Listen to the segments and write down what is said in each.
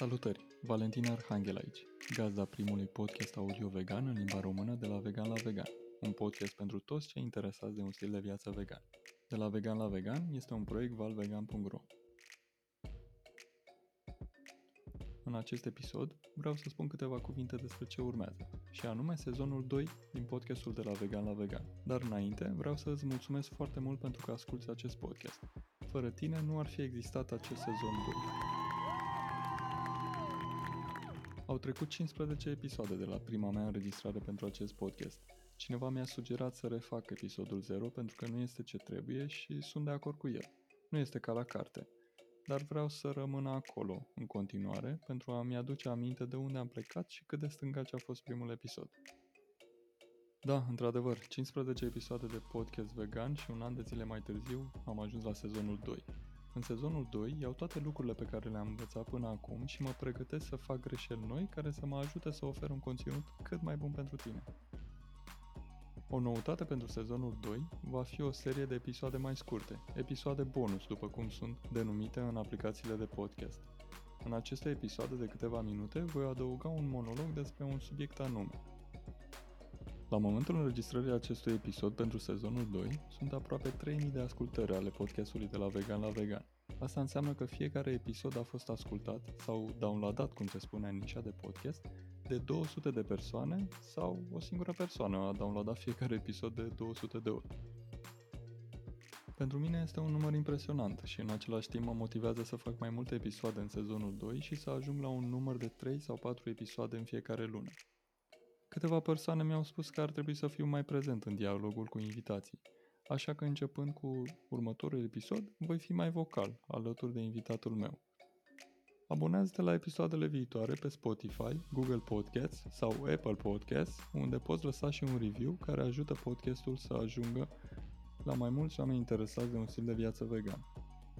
Salutări! Valentin Arhanghel aici, gazda primului podcast audio vegan în limba română de la Vegan la Vegan, un podcast pentru toți cei interesați de un stil de viață vegan. De la Vegan la Vegan este un proiect valvegan.ro În acest episod vreau să spun câteva cuvinte despre ce urmează, și anume sezonul 2 din podcastul de la Vegan la Vegan. Dar înainte vreau să îți mulțumesc foarte mult pentru că asculti acest podcast. Fără tine nu ar fi existat acest sezon 2. Au trecut 15 episoade de la prima mea înregistrare pentru acest podcast. Cineva mi-a sugerat să refac episodul 0 pentru că nu este ce trebuie și sunt de acord cu el. Nu este ca la carte. Dar vreau să rămână acolo, în continuare, pentru a-mi aduce aminte de unde am plecat și cât de stângaci a fost primul episod. Da, într-adevăr, 15 episoade de podcast vegan și un an de zile mai târziu am ajuns la sezonul 2. În sezonul 2 iau toate lucrurile pe care le-am învățat până acum și mă pregătesc să fac greșeli noi care să mă ajute să ofer un conținut cât mai bun pentru tine. O noutate pentru sezonul 2 va fi o serie de episoade mai scurte, episoade bonus după cum sunt denumite în aplicațiile de podcast. În aceste episoade de câteva minute voi adăuga un monolog despre un subiect anume, la momentul înregistrării acestui episod pentru sezonul 2, sunt aproape 3000 de ascultări ale podcastului de la Vegan la Vegan. Asta înseamnă că fiecare episod a fost ascultat sau downloadat, cum se spune în nișa de podcast, de 200 de persoane sau o singură persoană a downloadat fiecare episod de 200 de ori. Pentru mine este un număr impresionant și în același timp mă motivează să fac mai multe episoade în sezonul 2 și să ajung la un număr de 3 sau 4 episoade în fiecare lună. Câteva persoane mi-au spus că ar trebui să fiu mai prezent în dialogul cu invitații, așa că începând cu următorul episod, voi fi mai vocal alături de invitatul meu. Abonează-te la episoadele viitoare pe Spotify, Google Podcasts sau Apple Podcasts, unde poți lăsa și un review care ajută podcastul să ajungă la mai mulți oameni interesați de un stil de viață vegan.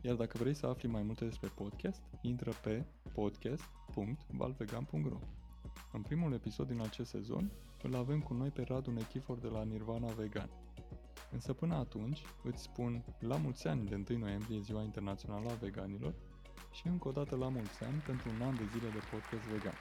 Iar dacă vrei să afli mai multe despre podcast, intră pe podcast.valvegan.ro în primul episod din acest sezon, îl avem cu noi pe Radu Nechifor de la Nirvana Vegan. Însă până atunci, îți spun la mulți ani de 1 noiembrie Ziua Internațională a Veganilor și încă o dată la mulți ani pentru un an de zile de podcast vegan.